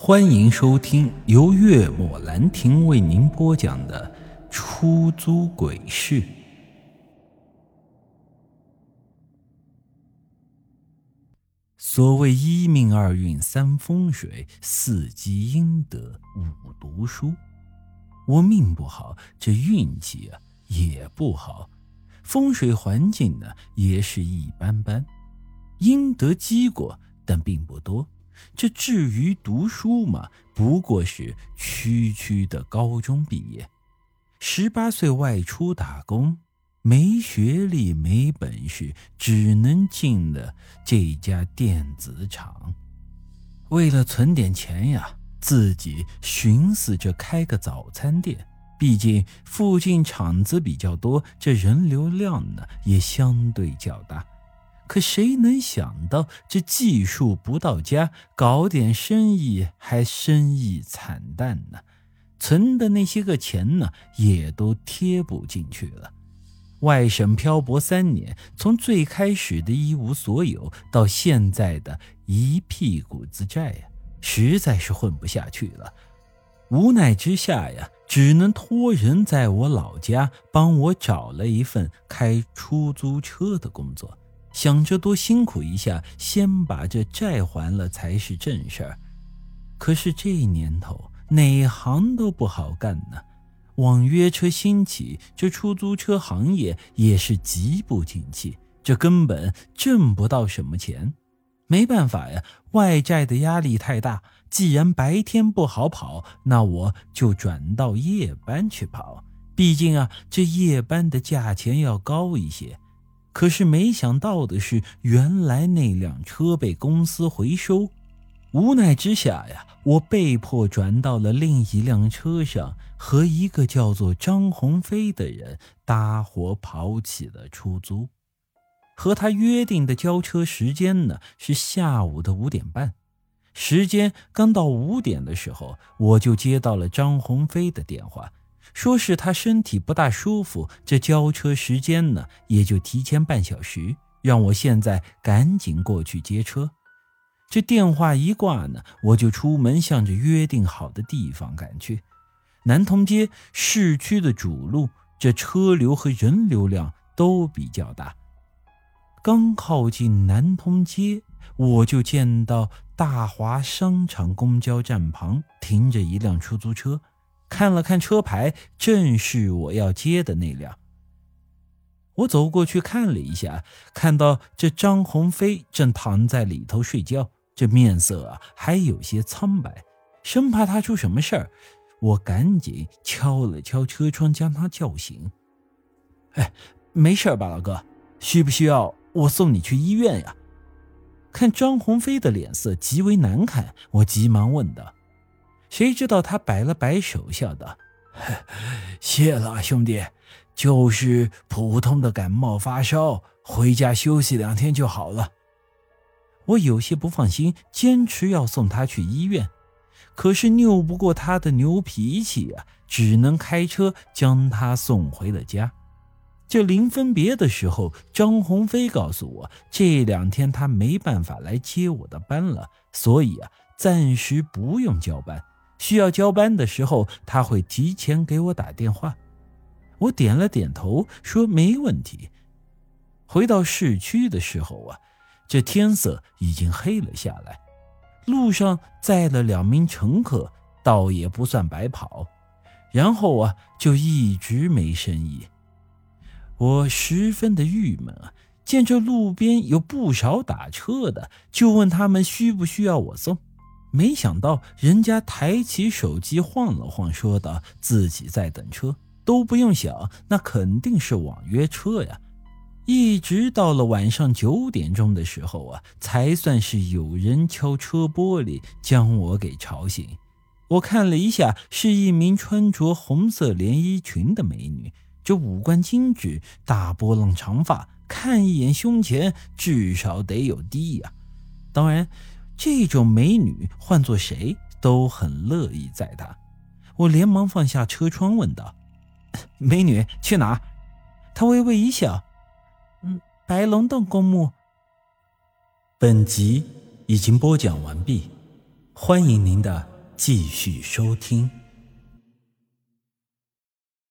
欢迎收听由月末兰亭为您播讲的《出租鬼市》。所谓一命二运三风水，四积阴德五读书。我命不好，这运气啊也不好，风水环境呢也是一般般，阴德积过，但并不多。这至于读书嘛，不过是区区的高中毕业，十八岁外出打工，没学历没本事，只能进了这家电子厂。为了存点钱呀，自己寻思着开个早餐店，毕竟附近厂子比较多，这人流量呢也相对较大。可谁能想到，这技术不到家，搞点生意还生意惨淡呢？存的那些个钱呢，也都贴不进去了。外省漂泊三年，从最开始的一无所有，到现在的一屁股子债呀，实在是混不下去了。无奈之下呀，只能托人在我老家帮我找了一份开出租车的工作。想着多辛苦一下，先把这债还了才是正事儿。可是这年头哪行都不好干呢，网约车兴起，这出租车行业也是极不景气，这根本挣不到什么钱。没办法呀，外债的压力太大。既然白天不好跑，那我就转到夜班去跑。毕竟啊，这夜班的价钱要高一些。可是没想到的是，原来那辆车被公司回收。无奈之下呀，我被迫转到了另一辆车上，和一个叫做张鸿飞的人搭伙跑起了出租。和他约定的交车时间呢，是下午的五点半。时间刚到五点的时候，我就接到了张鸿飞的电话。说是他身体不大舒服，这交车时间呢也就提前半小时，让我现在赶紧过去接车。这电话一挂呢，我就出门向着约定好的地方赶去。南通街市区的主路，这车流和人流量都比较大。刚靠近南通街，我就见到大华商场公交站旁停着一辆出租车。看了看车牌，正是我要接的那辆。我走过去看了一下，看到这张鸿飞正躺在里头睡觉，这面色啊还有些苍白，生怕他出什么事儿。我赶紧敲了敲车窗，将他叫醒。哎，没事吧，老哥？需不需要我送你去医院呀？看张鸿飞的脸色极为难看，我急忙问道。谁知道他摆了摆手，笑道：“ 谢了，兄弟，就是普通的感冒发烧，回家休息两天就好了。”我有些不放心，坚持要送他去医院，可是拗不过他的牛脾气啊，只能开车将他送回了家。这临分别的时候，张鸿飞告诉我，这两天他没办法来接我的班了，所以啊，暂时不用交班。需要交班的时候，他会提前给我打电话。我点了点头，说没问题。回到市区的时候啊，这天色已经黑了下来。路上载了两名乘客，倒也不算白跑。然后啊，就一直没生意。我十分的郁闷啊，见这路边有不少打车的，就问他们需不需要我送。没想到人家抬起手机晃了晃，说道：“自己在等车，都不用想，那肯定是网约车呀。”一直到了晚上九点钟的时候啊，才算是有人敲车玻璃将我给吵醒。我看了一下，是一名穿着红色连衣裙的美女，这五官精致，大波浪长发，看一眼胸前至少得有 D 呀。当然。这种美女换做谁都很乐意载她。我连忙放下车窗问道：“ 美女去哪？”他微微一笑：“嗯，白龙洞公墓。”本集已经播讲完毕，欢迎您的继续收听。